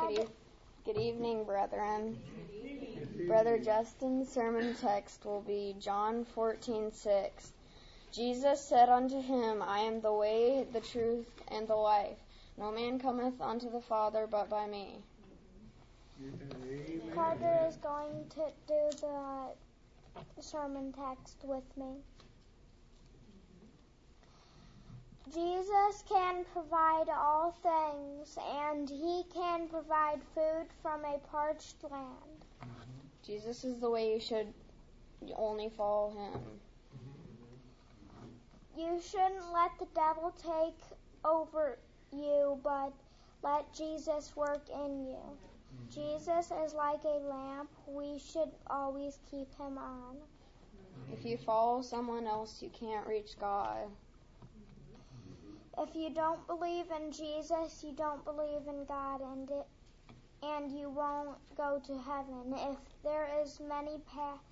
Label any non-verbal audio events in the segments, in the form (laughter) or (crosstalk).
Good, e- good evening, brethren. Brother Justin's sermon text will be John 14:6. Jesus said unto him, I am the way, the truth, and the life. No man cometh unto the Father but by me. Carter is going to do the sermon text with me. Jesus can provide all things, and he can provide food from a parched land. Jesus is the way you should only follow him. You shouldn't let the devil take over you, but let Jesus work in you. Jesus is like a lamp. We should always keep him on. If you follow someone else, you can't reach God. If you don't believe in Jesus, you don't believe in God, and it, and you won't go to heaven. If there is many path,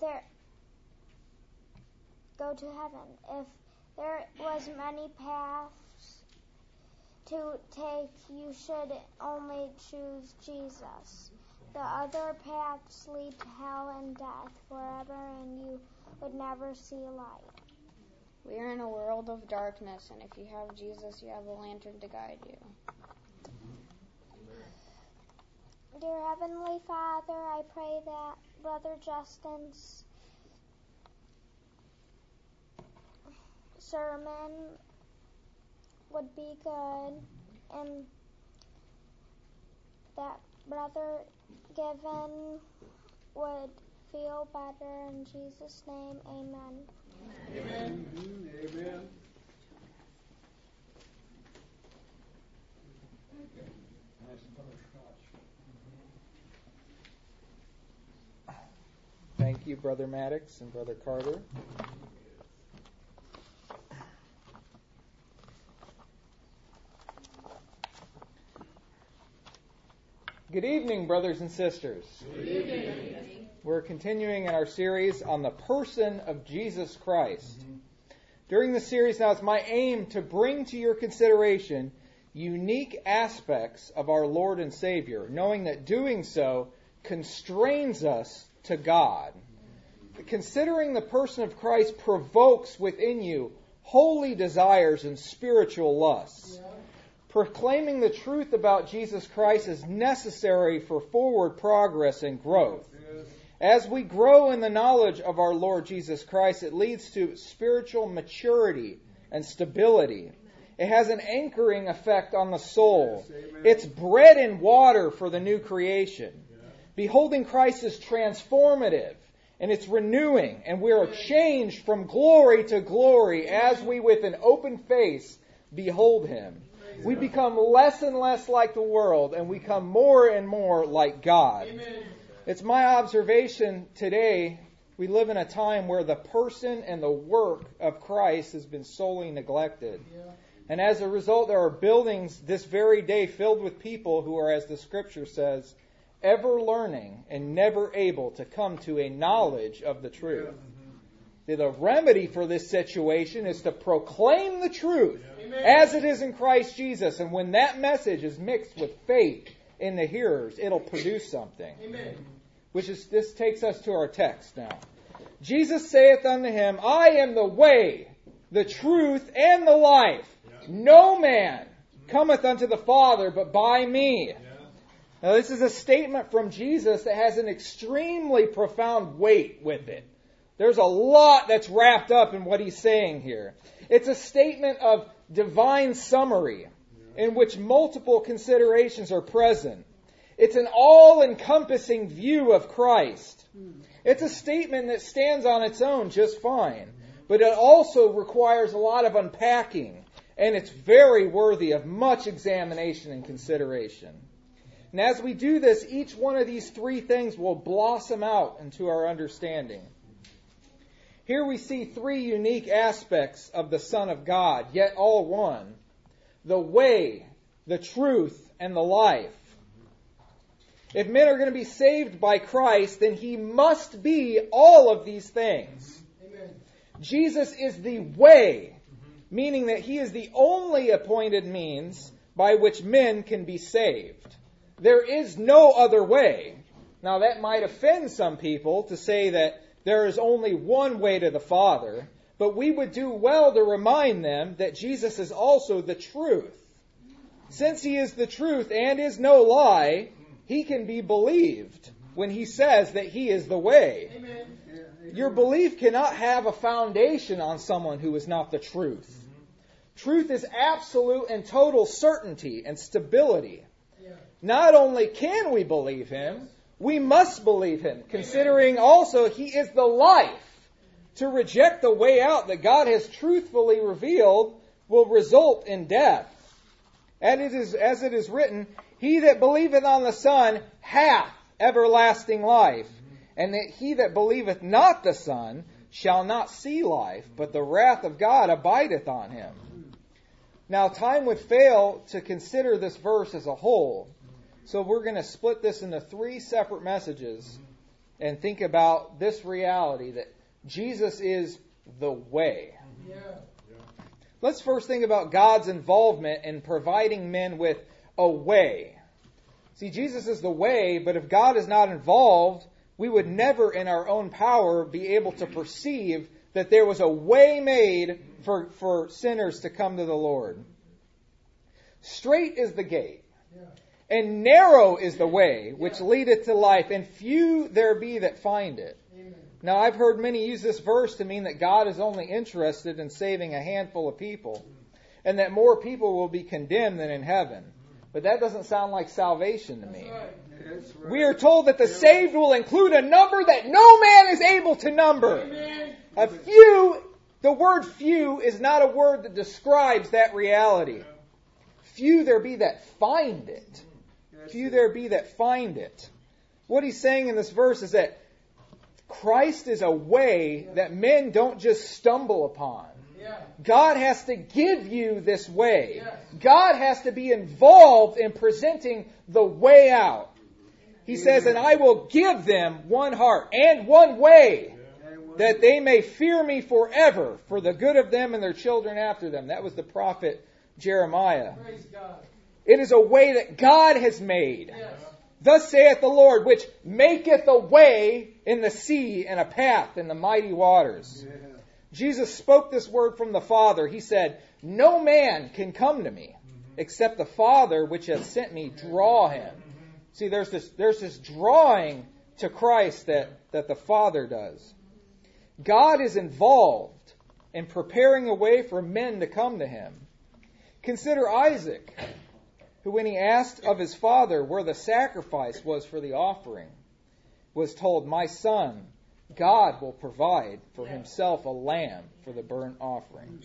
there go to heaven. If there was many paths to take, you should only choose Jesus. The other paths lead to hell and death forever, and you would never see light. We are in a world of darkness, and if you have Jesus, you have a lantern to guide you. Dear Heavenly Father, I pray that Brother Justin's sermon would be good and that Brother Given would feel better. In Jesus' name, amen. Brother Maddox and Brother Carter. Good evening, brothers and sisters. Good evening. We're continuing in our series on the person of Jesus Christ. Mm-hmm. During the series now, it's my aim to bring to your consideration unique aspects of our Lord and Savior, knowing that doing so constrains us to God. Considering the person of Christ provokes within you holy desires and spiritual lusts. Proclaiming the truth about Jesus Christ is necessary for forward progress and growth. As we grow in the knowledge of our Lord Jesus Christ, it leads to spiritual maturity and stability. It has an anchoring effect on the soul. It's bread and water for the new creation. Beholding Christ is transformative and it's renewing, and we are changed from glory to glory as we, with an open face, behold Him. We become less and less like the world, and we come more and more like God. It's my observation today. We live in a time where the person and the work of Christ has been solely neglected. And as a result, there are buildings this very day filled with people who are, as the scripture says, ever learning and never able to come to a knowledge of the truth. Mm-hmm. The remedy for this situation is to proclaim the truth as it is in Christ Jesus. And when that message is mixed with faith in the hearers, it'll produce something. Which is, this takes us to our text now. Jesus saith unto him, I am the way, the truth, and the life. No man cometh unto the Father but by me. Now, this is a statement from Jesus that has an extremely profound weight with it. There's a lot that's wrapped up in what he's saying here. It's a statement of divine summary in which multiple considerations are present. It's an all encompassing view of Christ. It's a statement that stands on its own just fine, but it also requires a lot of unpacking, and it's very worthy of much examination and consideration. And as we do this, each one of these three things will blossom out into our understanding. Here we see three unique aspects of the Son of God, yet all one the way, the truth, and the life. If men are going to be saved by Christ, then he must be all of these things. Amen. Jesus is the way, meaning that he is the only appointed means by which men can be saved. There is no other way. Now, that might offend some people to say that there is only one way to the Father, but we would do well to remind them that Jesus is also the truth. Since he is the truth and is no lie, he can be believed when he says that he is the way. Amen. Your belief cannot have a foundation on someone who is not the truth. Mm-hmm. Truth is absolute and total certainty and stability. Not only can we believe him, we must believe him, considering also he is the life. To reject the way out that God has truthfully revealed will result in death. And it is, as it is written, He that believeth on the Son hath everlasting life, and that he that believeth not the Son shall not see life, but the wrath of God abideth on him. Now, time would fail to consider this verse as a whole, so we're going to split this into three separate messages and think about this reality that Jesus is the way. Yeah. Let's first think about God's involvement in providing men with a way. See, Jesus is the way, but if God is not involved, we would never in our own power be able to perceive that there was a way made for, for sinners to come to the Lord. Straight is the gate, Yeah. And narrow is the way which leadeth to life, and few there be that find it. Amen. Now, I've heard many use this verse to mean that God is only interested in saving a handful of people, and that more people will be condemned than in heaven. But that doesn't sound like salvation to me. That's right. Right. We are told that the saved will include a number that no man is able to number. Amen. A few, the word few is not a word that describes that reality. Few there be that find it. Few there be that find it. What he's saying in this verse is that Christ is a way that men don't just stumble upon. God has to give you this way. God has to be involved in presenting the way out. He says, and I will give them one heart and one way that they may fear me forever for the good of them and their children after them. That was the prophet Jeremiah. It is a way that God has made. Yes. Thus saith the Lord, which maketh a way in the sea and a path in the mighty waters. Yeah. Jesus spoke this word from the Father. He said, No man can come to me mm-hmm. except the Father which hath sent me draw mm-hmm. him. See, there's this, there's this drawing to Christ that, that the Father does. God is involved in preparing a way for men to come to him. Consider Isaac, who, when he asked of his father where the sacrifice was for the offering, was told, My son, God will provide for himself a lamb for the burnt offering.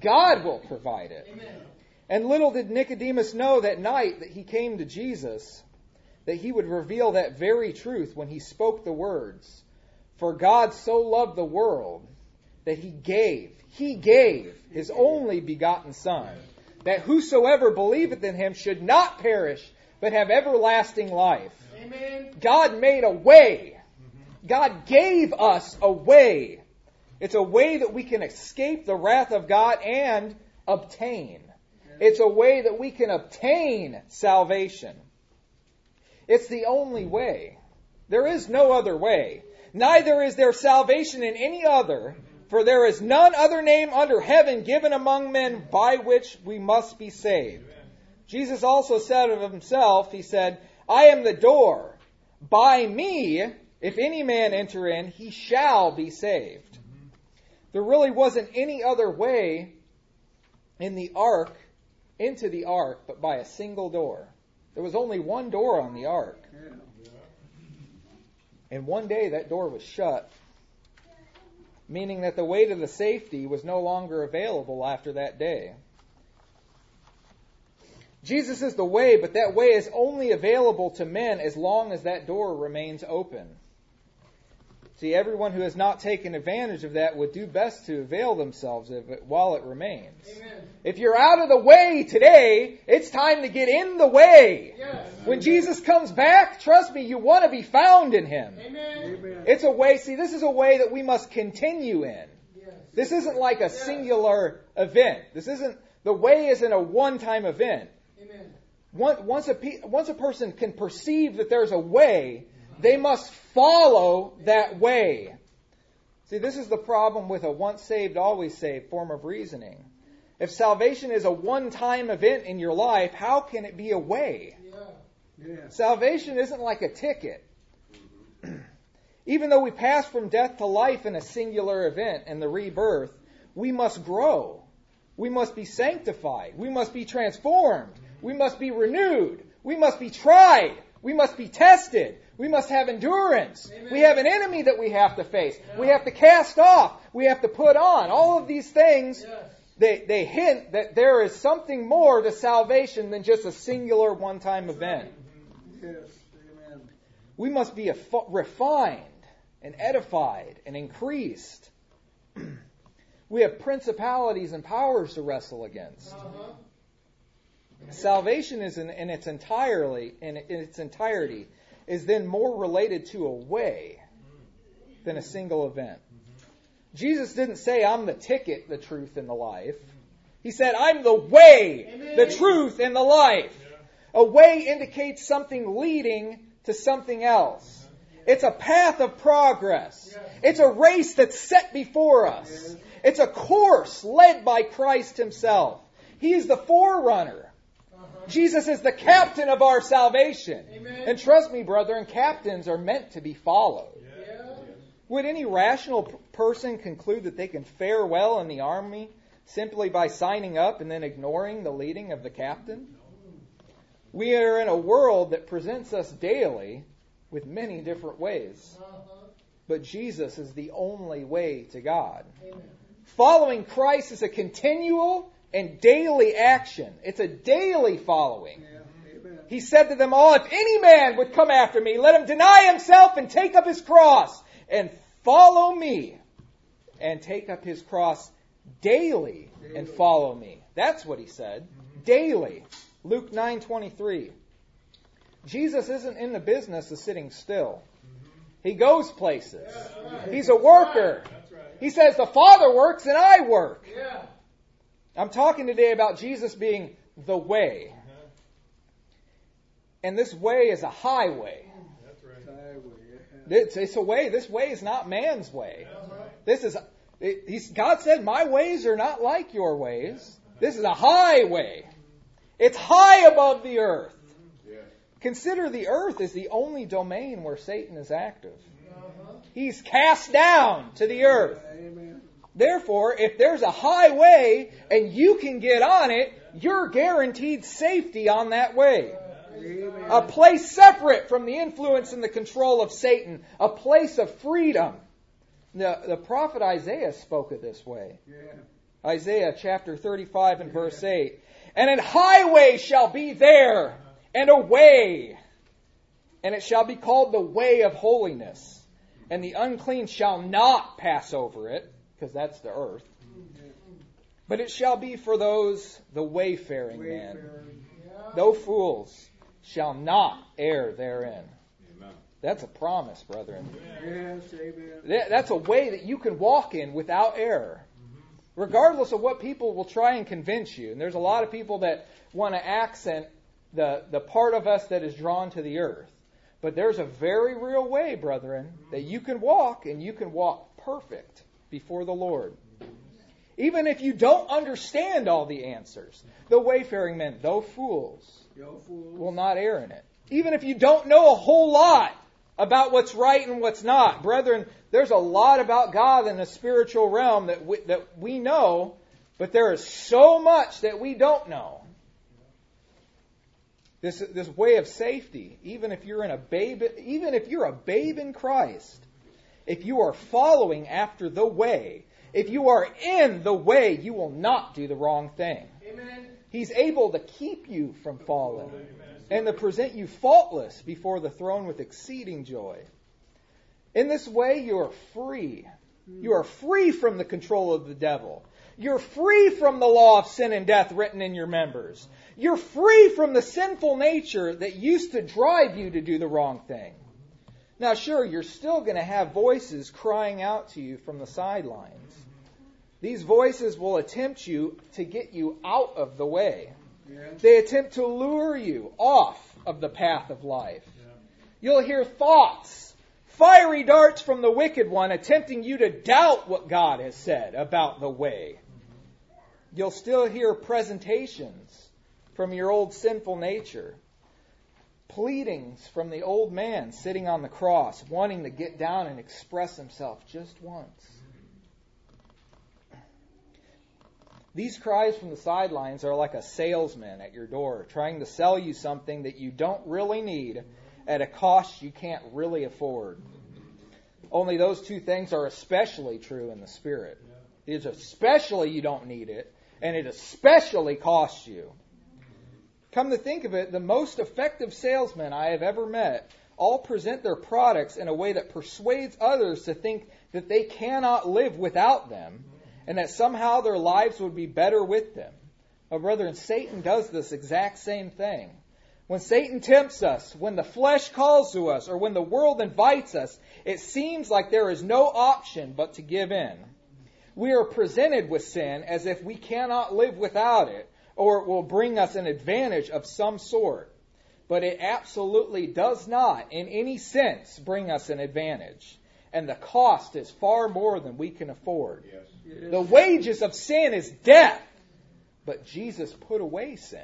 God will provide it. Amen. And little did Nicodemus know that night that he came to Jesus, that he would reveal that very truth when he spoke the words, For God so loved the world that he gave, he gave his only begotten Son, that whosoever believeth in him should not perish, but have everlasting life. Amen. God made a way. God gave us a way. It's a way that we can escape the wrath of God and obtain. It's a way that we can obtain salvation. It's the only way. There is no other way. Neither is there salvation in any other, for there is none other name under heaven given among men by which we must be saved. Jesus also said of himself, He said, I am the door. By me, if any man enter in, he shall be saved. There really wasn't any other way in the ark, into the ark, but by a single door. There was only one door on the ark. Yeah. And one day that door was shut, meaning that the way to the safety was no longer available after that day. Jesus is the way, but that way is only available to men as long as that door remains open. See, everyone who has not taken advantage of that would do best to avail themselves of it while it remains. Amen. If you're out of the way today, it's time to get in the way. Yes. When Jesus comes back, trust me, you want to be found in Him. Amen. Amen. It's a way, see, this is a way that we must continue in. Yes. This isn't like a singular event. This isn't, the way isn't a one time event. Once a, once a person can perceive that there's a way, they must follow that way. See, this is the problem with a once saved, always saved form of reasoning. If salvation is a one time event in your life, how can it be a way? Yeah. Salvation isn't like a ticket. (clears throat) Even though we pass from death to life in a singular event and the rebirth, we must grow. We must be sanctified. We must be transformed. We must be renewed. We must be tried. We must be tested. We must have endurance. Amen. We have an enemy that we have to face. Yeah. We have to cast off. We have to put on. All of these things, yes. they, they hint that there is something more to salvation than just a singular one time event. Yes. Amen. We must be refined and edified and increased. (clears throat) we have principalities and powers to wrestle against. Uh-huh. Salvation is in, in its entirely in, in its entirety is then more related to a way than a single event. Jesus didn't say, I'm the ticket, the truth, and the life. He said, I'm the way, Amen. the truth, and the life. A way indicates something leading to something else. It's a path of progress. It's a race that's set before us. It's a course led by Christ Himself. He is the forerunner. Jesus is the captain of our salvation. Amen. And trust me, brethren, captains are meant to be followed. Yeah. Would any rational person conclude that they can fare well in the army simply by signing up and then ignoring the leading of the captain? We are in a world that presents us daily with many different ways. Uh-huh. But Jesus is the only way to God. Amen. Following Christ is a continual and daily action. It's a daily following. Yeah, he said to them all, if any man would come after me, let him deny himself and take up his cross and follow me and take up his cross daily, daily. and follow me. That's what he said. Mm-hmm. Daily. Luke 9:23. Jesus isn't in the business of sitting still. He goes places. Yeah, He's a worker. Right. He says the Father works and I work. Yeah. I'm talking today about Jesus being the way. Mm-hmm. And this way is a highway. That's It's, it's a way. This way is not man's way. This is, it, God said, My ways are not like your ways. This is a highway. It's high above the earth. Mm-hmm. Consider the earth is the only domain where Satan is active. Mm-hmm. He's cast down to the earth. Amen. Therefore, if there's a highway and you can get on it, you're guaranteed safety on that way. Amen. A place separate from the influence and the control of Satan. A place of freedom. The, the prophet Isaiah spoke of this way. Yeah. Isaiah chapter 35 and verse 8. And an highway shall be there, and a way, and it shall be called the way of holiness. And the unclean shall not pass over it because that's the earth. But it shall be for those the wayfaring, man. No fools shall not err therein. Amen. That's a promise, brethren. Yes, amen. That's a way that you can walk in without error. Mm-hmm. Regardless of what people will try and convince you. And there's a lot of people that want to accent the, the part of us that is drawn to the earth. But there's a very real way, brethren, that you can walk, and you can walk perfect before the Lord. Even if you don't understand all the answers, the wayfaring men, though fools, fools, will not err in it. Even if you don't know a whole lot about what's right and what's not, brethren, there's a lot about God in the spiritual realm that we, that we know, but there is so much that we don't know. This, this way of safety, even if you're in a babe, even if you're a babe in Christ, if you are following after the way, if you are in the way, you will not do the wrong thing. Amen. He's able to keep you from falling Amen. and to present you faultless before the throne with exceeding joy. In this way, you are free. You are free from the control of the devil. You're free from the law of sin and death written in your members. You're free from the sinful nature that used to drive you to do the wrong thing. Now, sure, you're still going to have voices crying out to you from the sidelines. These voices will attempt you to get you out of the way. They attempt to lure you off of the path of life. You'll hear thoughts, fiery darts from the wicked one attempting you to doubt what God has said about the way. Mm-hmm. You'll still hear presentations from your old sinful nature, pleadings from the old man sitting on the cross, wanting to get down and express himself just once. These cries from the sidelines are like a salesman at your door trying to sell you something that you don't really need at a cost you can't really afford. Only those two things are especially true in the Spirit. It's especially you don't need it, and it especially costs you. Come to think of it, the most effective salesmen I have ever met all present their products in a way that persuades others to think that they cannot live without them and that somehow their lives would be better with them. Oh, brethren, Satan does this exact same thing. When Satan tempts us, when the flesh calls to us, or when the world invites us, it seems like there is no option but to give in. We are presented with sin as if we cannot live without it, or it will bring us an advantage of some sort. But it absolutely does not, in any sense, bring us an advantage. And the cost is far more than we can afford. Yes. The wages of sin is death. But Jesus put away sin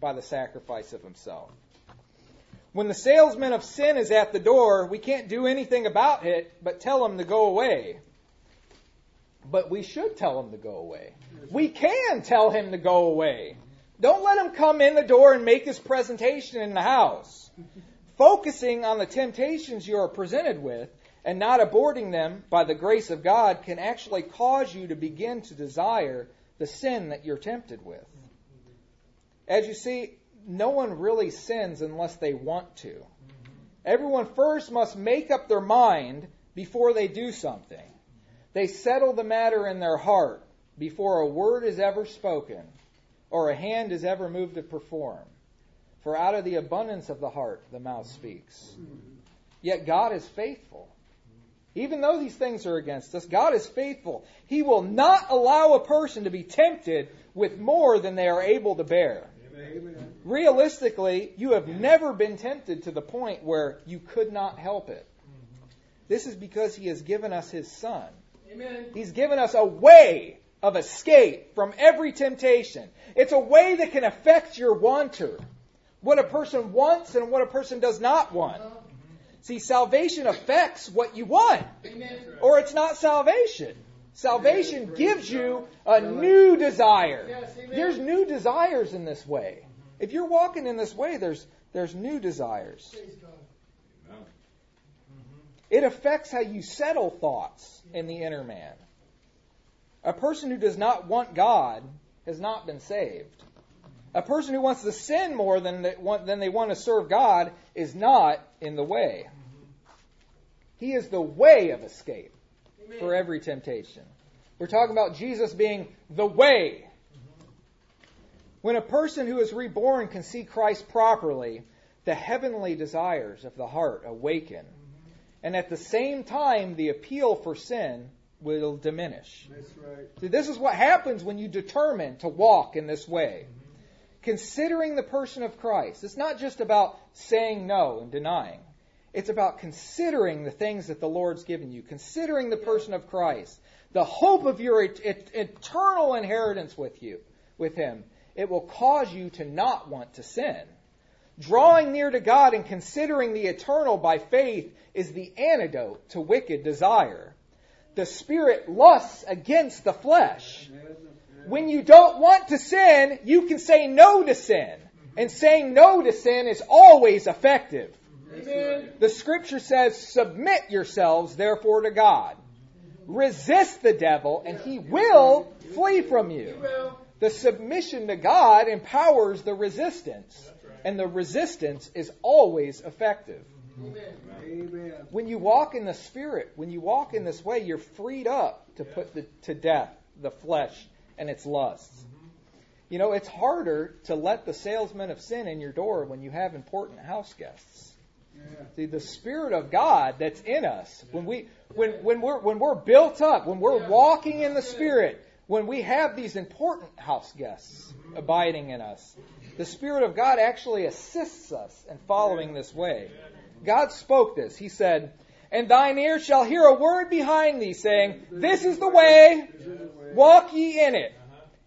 by the sacrifice of himself. When the salesman of sin is at the door, we can't do anything about it but tell him to go away. But we should tell him to go away. We can tell him to go away. Don't let him come in the door and make his presentation in the house. Focusing on the temptations you are presented with and not aborting them by the grace of God can actually cause you to begin to desire the sin that you're tempted with. As you see, no one really sins unless they want to. Everyone first must make up their mind before they do something. They settle the matter in their heart before a word is ever spoken or a hand is ever moved to perform. For out of the abundance of the heart the mouth speaks. Yet God is faithful. Even though these things are against us, God is faithful. He will not allow a person to be tempted with more than they are able to bear. Amen. Realistically, you have never been tempted to the point where you could not help it. This is because He has given us His Son. Amen. He's given us a way of escape from every temptation. It's a way that can affect your wanter. What a person wants and what a person does not want. See, salvation affects what you want, Amen. or it's not salvation. Salvation gives you a new desire. There's new desires in this way. If you're walking in this way, there's there's new desires. It affects how you settle thoughts in the inner man. A person who does not want God has not been saved. A person who wants to sin more than they want, than they want to serve God is not in the way. He is the way of escape for every temptation. We're talking about Jesus being the way. When a person who is reborn can see Christ properly, the heavenly desires of the heart awaken. And at the same time, the appeal for sin will diminish. That's right. See, this is what happens when you determine to walk in this way. Mm-hmm. Considering the person of Christ. It's not just about saying no and denying. It's about considering the things that the Lord's given you, considering the person of Christ, the hope of your et- et- eternal inheritance with you, with Him. It will cause you to not want to sin. Drawing near to God and considering the eternal by faith is the antidote to wicked desire. The Spirit lusts against the flesh. When you don't want to sin, you can say no to sin. And saying no to sin is always effective. Amen. The scripture says, Submit yourselves therefore to God. Resist the devil, and he will flee from you. The submission to God empowers the resistance, and the resistance is always effective. amen. When you walk in the Spirit, when you walk in this way, you're freed up to put the, to death the flesh and its lusts. You know, it's harder to let the salesman of sin in your door when you have important house guests. Yeah. See, the Spirit of God that's in us, when we when when we're when we're built up, when we're walking in the Spirit, when we have these important house guests abiding in us, The Spirit of God actually assists us in following this way. God spoke this. He said, And thine ear shall hear a word behind thee saying, This is the way, walk ye in it.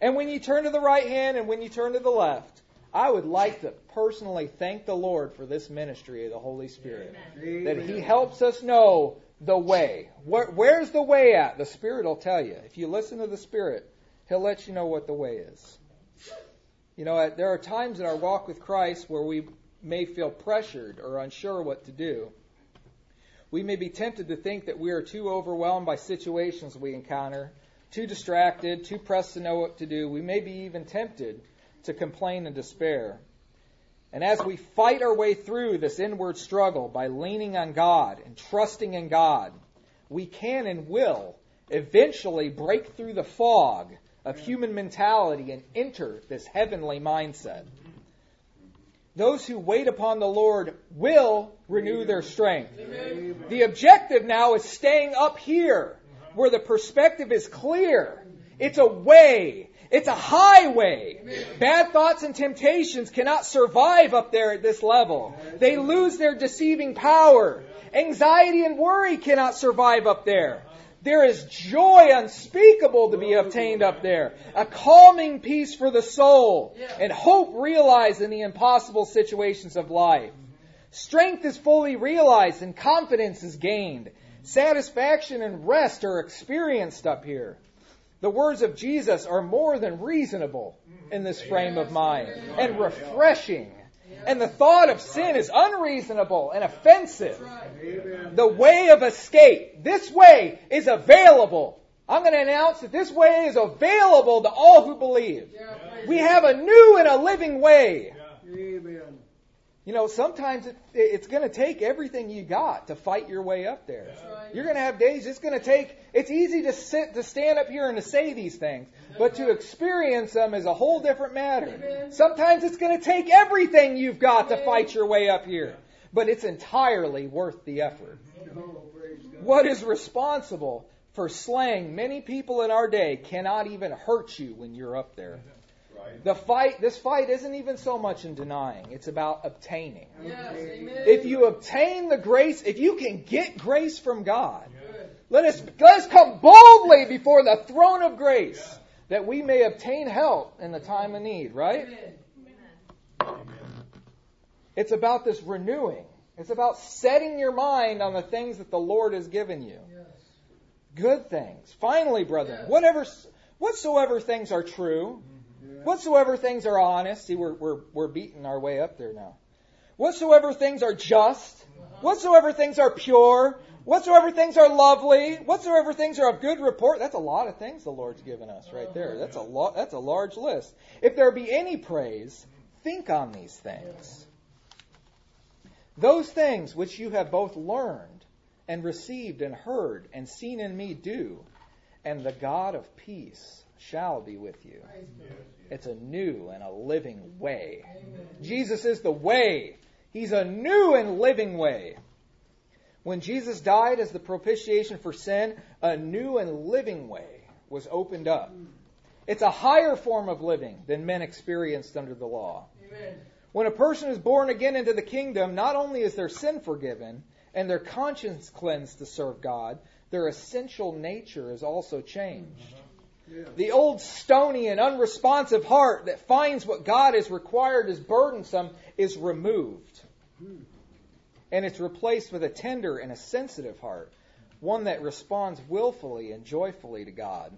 And when you turn to the right hand and when you turn to the left, I would like to personally thank the Lord for this ministry of the Holy Spirit. That He helps us know the way. Where, where's the way at? The Spirit will tell you. If you listen to the Spirit, He'll let you know what the way is. You know, there are times in our walk with Christ where we may feel pressured or unsure what to do. We may be tempted to think that we are too overwhelmed by situations we encounter, too distracted, too pressed to know what to do. We may be even tempted to complain and despair. And as we fight our way through this inward struggle by leaning on God and trusting in God, we can and will eventually break through the fog of human mentality and enter this heavenly mindset. Those who wait upon the Lord will renew their strength. The objective now is staying up here where the perspective is clear. It's a way. It's a highway. Bad thoughts and temptations cannot survive up there at this level. They lose their deceiving power. Anxiety and worry cannot survive up there. There is joy unspeakable to be obtained up there, a calming peace for the soul, and hope realized in the impossible situations of life. Strength is fully realized and confidence is gained. Satisfaction and rest are experienced up here. The words of Jesus are more than reasonable in this frame of mind and refreshing. And the thought of sin is unreasonable and offensive. The way of escape, this way is available. I'm going to announce that this way is available to all who believe. We have a new and a living way. Amen. You know, sometimes it, it's going to take everything you got to fight your way up there. You're going to have days it's going to take, it's easy to sit, to stand up here and to say these things, but to experience them is a whole different matter. Sometimes it's going to take everything you've got to fight your way up here, but it's entirely worth the effort. Oh. What is responsible for slaying many people in our day cannot even hurt you when you're up there. The fight, this fight isn't even so much in denying, it's about obtaining. If you obtain the grace, if you can get grace from God, let us, let us come boldly before the throne of grace that we may obtain help in the time of need, right? It's about this renewing. It's about setting your mind on the things that the Lord has given you. Good things. Finally, brethren, whatever, whatsoever things are true, whatsoever things are honest. See, we're, we're, we're beating our way up there now. Whatsoever things are just, whatsoever things are pure, whatsoever things are lovely, whatsoever things are of good report. That's a lot of things the Lord's given us right there. That's a lot. That's a large list. If there be any praise, think on these things. Those things which you have both learned and received and heard and seen in me do, and the God of peace shall be with you. It's a new and a living way. Jesus is the way. He's a new and living way. When Jesus died as the propitiation for sin, a new and living way was opened up. It's a higher form of living than men experienced under the law. When a person is born again into the kingdom, not only is their sin forgiven and their conscience cleansed to serve God, their essential nature is also changed. Mm-hmm. Yeah. The old stony and unresponsive heart that finds what God has required as burdensome is removed. Hmm. And it's replaced with a tender and a sensitive heart, one that responds willfully and joyfully to God.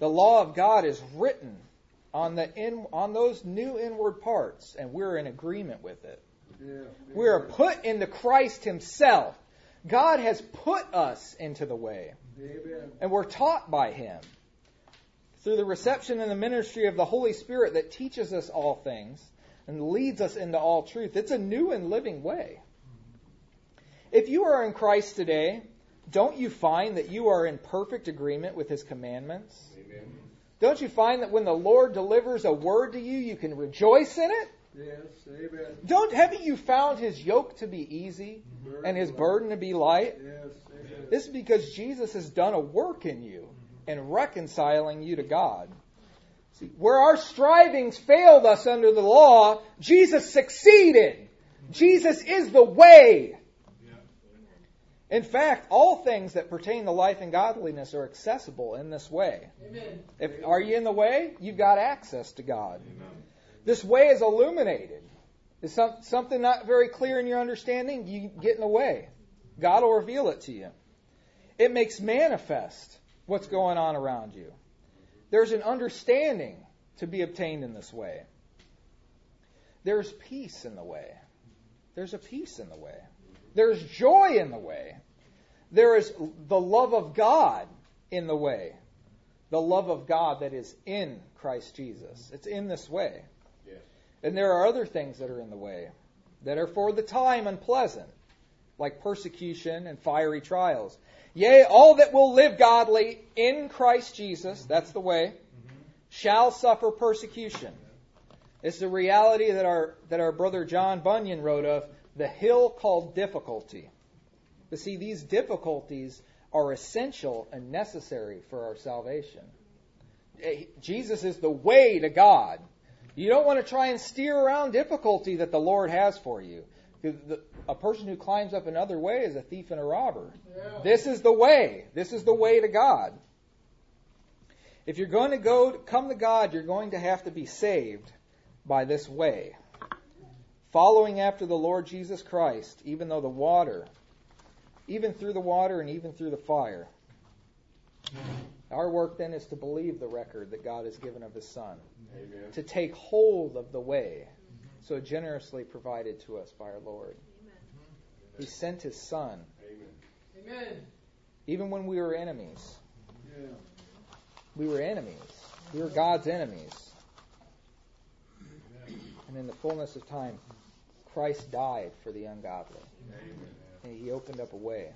The law of God is written on the in, on those new inward parts, and we're in agreement with it. Yeah. We are put into Christ Himself. God has put us into the way, Amen. and we're taught by Him through the reception and the ministry of the Holy Spirit that teaches us all things and leads us into all truth. It's a new and living way. If you are in Christ today, don't you find that you are in perfect agreement with His commandments? Don't you find that when the Lord delivers a word to you, you can rejoice in it? Yes. Amen. Don't haven't you found His yoke to be easy and His burden to be light? Yes. Amen. This is because Jesus has done a work in you in reconciling you to God. See, where our strivings failed us under the law, Jesus succeeded. Jesus is the way. In fact, all things that pertain to life and godliness are accessible in this way. If are you in the way, you've got access to God. This way is illuminated. Is some, something not very clear in your understanding? You get in the way. God will reveal it to you. It makes manifest what's going on around you. There's an understanding to be obtained in this way. There's peace in the way. There's a peace in the way. There's joy in the way. There is the love of God in the way. The love of God that is in Christ Jesus. It's in this way. And there are other things that are in the way that are for the time unpleasant, like persecution and fiery trials. Yea, all that will live godly in Christ Jesus, that's the way, shall suffer persecution. It's the reality that our, that our brother John Bunyan wrote of, the hill called difficulty. But see, these difficulties are essential and necessary for our salvation. Eh, Jesus is the way to God. You don't want to try and steer around difficulty that the Lord has for you. A person who climbs up another way is a thief and a robber. This is the way. This is the way to God. If you're going to go come to God, you're going to have to be saved by this way. Following after the Lord Jesus Christ, even though the water, even through the water and even through the fire. Our work then is to believe the record that God has given of His Son, Amen. to take hold of the way so generously provided to us by our Lord. He sent His Son, Amen. even when we were enemies. Yeah. We were enemies. We were God's enemies. And in the fullness of time, Christ died for the ungodly. And He opened up a way.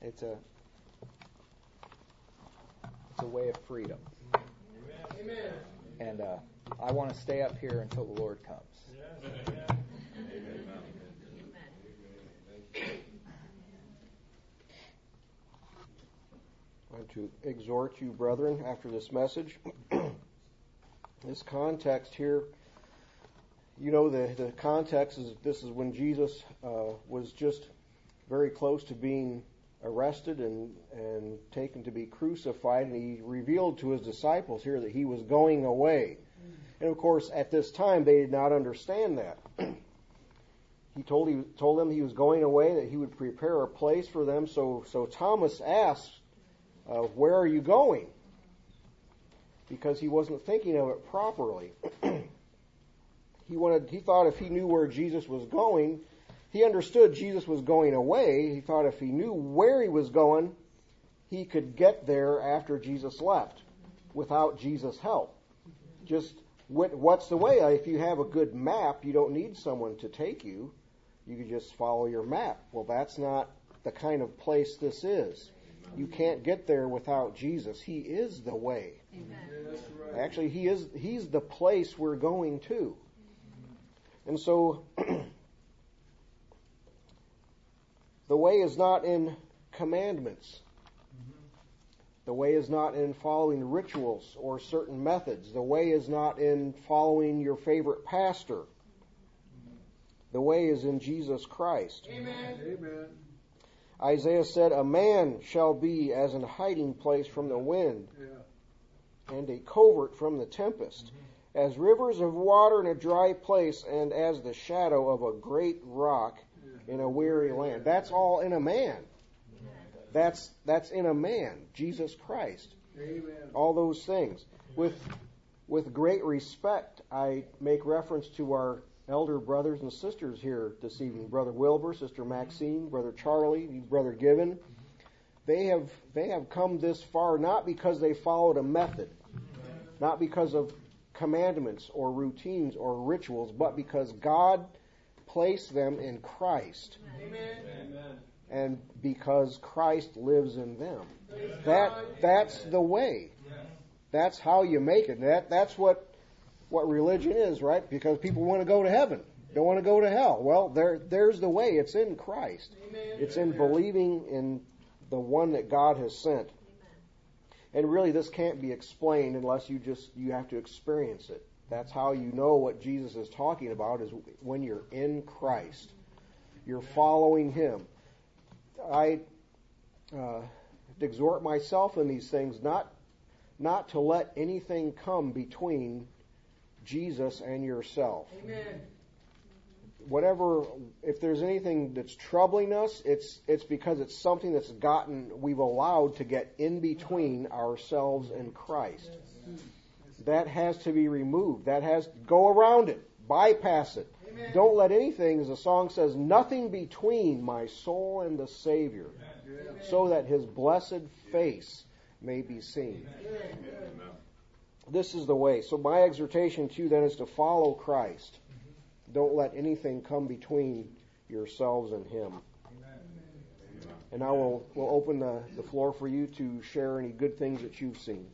It's a a way of freedom. Amen. And uh, I want to stay up here until the Lord comes. I want to exhort you, brethren, after this message. (clears throat) this context here, you know, the, the context is this is when Jesus uh, was just very close to being arrested and, and taken to be crucified, and he revealed to his disciples here that he was going away. And of course, at this time, they did not understand that. (clears throat) he told he told them he was going away, that he would prepare a place for them. So so Thomas asked, uh, "Where are you going?" Because he wasn't thinking of it properly. (clears throat) he wanted he thought if he knew where Jesus was going, he understood Jesus was going away. He thought if he knew where he was going, he could get there after Jesus left without Jesus' help. Just what's the way? If you have a good map, you don't need someone to take you. You can just follow your map. Well, that's not the kind of place this is. You can't get there without Jesus. He is the way. Right. Actually, he is he's the place we're going to. And so (clears throat) the way is not in commandments. The way is not in following rituals or certain methods. The way is not in following your favorite pastor. The way is in Jesus Christ. Amen. Amen. Isaiah said, A man shall be as an hiding place from the wind Yeah. and a covert from the tempest, mm-hmm. as rivers of water in a dry place, and as the shadow of a great rock in a weary land. That's all in a man. That's that's in a man, Jesus Christ. Amen. All those things. With with great respect, I make reference to our elder brothers and sisters here this evening, Brother Wilbur, Sister Maxine, Brother Charlie, Brother Given. They have they have come this far not because they followed a method, not because of commandments or routines or rituals, but because God placed them in Christ Amen. and because Christ lives in them. That that's the way. That's how you make it. That that's what what religion is, right? Because people want to go to heaven. Don't want to go to hell. Well, there there's the way. It's in Christ. It's in believing in the one that God has sent. And really, this can't be explained unless you just you have to experience it. That's how you know what Jesus is talking about is when you're in Christ, you're following Him. I uh, exhort myself in these things not not to let anything come between Jesus and yourself. Amen. Whatever, if there's anything that's troubling us, it's it's because it's something that's gotten we've allowed to get in between ourselves and Christ. That has to be removed. That has go around it, bypass it. Amen. Don't let anything, as the song says, nothing between my soul and the Savior, so that His blessed face may be seen. This is the way. So my exhortation to you then is to follow Christ. Don't let anything come between yourselves and Him. And now we'll, we'll open the, the floor for you to share any good things that you've seen.